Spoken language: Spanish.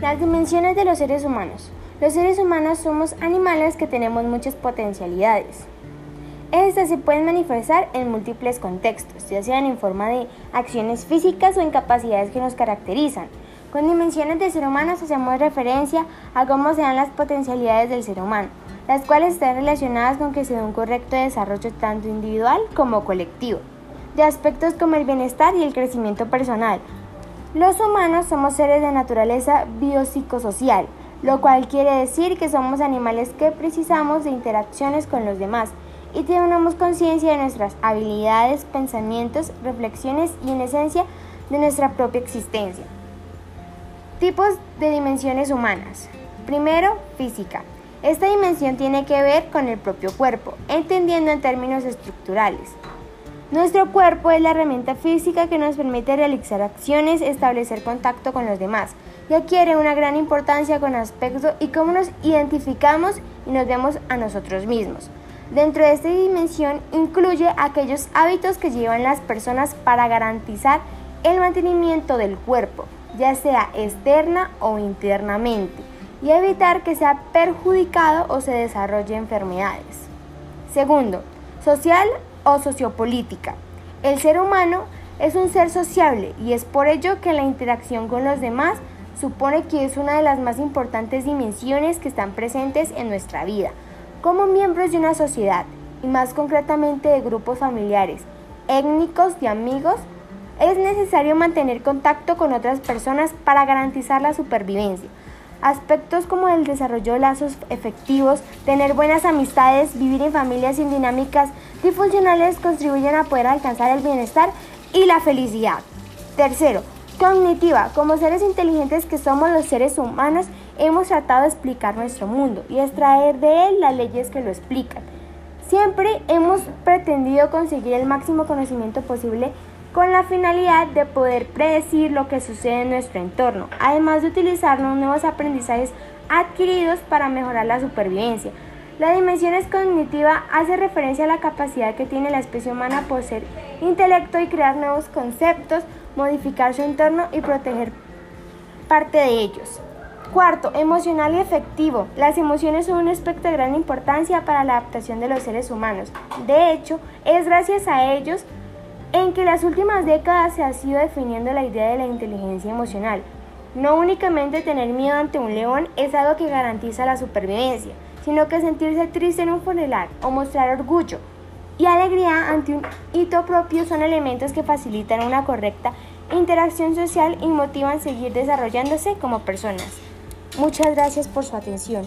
Las dimensiones de los seres humanos. Los seres humanos somos animales que tenemos muchas potencialidades. Estas se pueden manifestar en múltiples contextos, ya sean en forma de acciones físicas o en capacidades que nos caracterizan. Con dimensiones de ser humano hacemos referencia a cómo se dan las potencialidades del ser humano, las cuales están relacionadas con que se dé un correcto desarrollo tanto individual como colectivo, de aspectos como el bienestar y el crecimiento personal, los humanos somos seres de naturaleza biopsicosocial, lo cual quiere decir que somos animales que precisamos de interacciones con los demás y tenemos conciencia de nuestras habilidades, pensamientos, reflexiones y en esencia de nuestra propia existencia. Tipos de dimensiones humanas. Primero, física. Esta dimensión tiene que ver con el propio cuerpo, entendiendo en términos estructurales. Nuestro cuerpo es la herramienta física que nos permite realizar acciones, establecer contacto con los demás y adquiere una gran importancia con aspecto y cómo nos identificamos y nos vemos a nosotros mismos. Dentro de esta dimensión incluye aquellos hábitos que llevan las personas para garantizar el mantenimiento del cuerpo, ya sea externa o internamente, y evitar que sea perjudicado o se desarrolle enfermedades. Segundo, social o sociopolítica. El ser humano es un ser sociable y es por ello que la interacción con los demás supone que es una de las más importantes dimensiones que están presentes en nuestra vida. Como miembros de una sociedad, y más concretamente de grupos familiares, étnicos y amigos, es necesario mantener contacto con otras personas para garantizar la supervivencia. Aspectos como el desarrollo de lazos efectivos, tener buenas amistades, vivir en familias sin dinámicas disfuncionales contribuyen a poder alcanzar el bienestar y la felicidad. Tercero, cognitiva. Como seres inteligentes que somos los seres humanos, hemos tratado de explicar nuestro mundo y extraer de él las leyes que lo explican. Siempre hemos pretendido conseguir el máximo conocimiento posible con la finalidad de poder predecir lo que sucede en nuestro entorno, además de utilizar los nuevos aprendizajes adquiridos para mejorar la supervivencia. La dimensión cognitiva hace referencia a la capacidad que tiene la especie humana por ser intelecto y crear nuevos conceptos, modificar su entorno y proteger parte de ellos. Cuarto, emocional y efectivo. Las emociones son un aspecto de gran importancia para la adaptación de los seres humanos. De hecho, es gracias a ellos en que las últimas décadas se ha sido definiendo la idea de la inteligencia emocional. No únicamente tener miedo ante un león es algo que garantiza la supervivencia, sino que sentirse triste en un funeral o mostrar orgullo y alegría ante un hito propio son elementos que facilitan una correcta interacción social y motivan seguir desarrollándose como personas. Muchas gracias por su atención.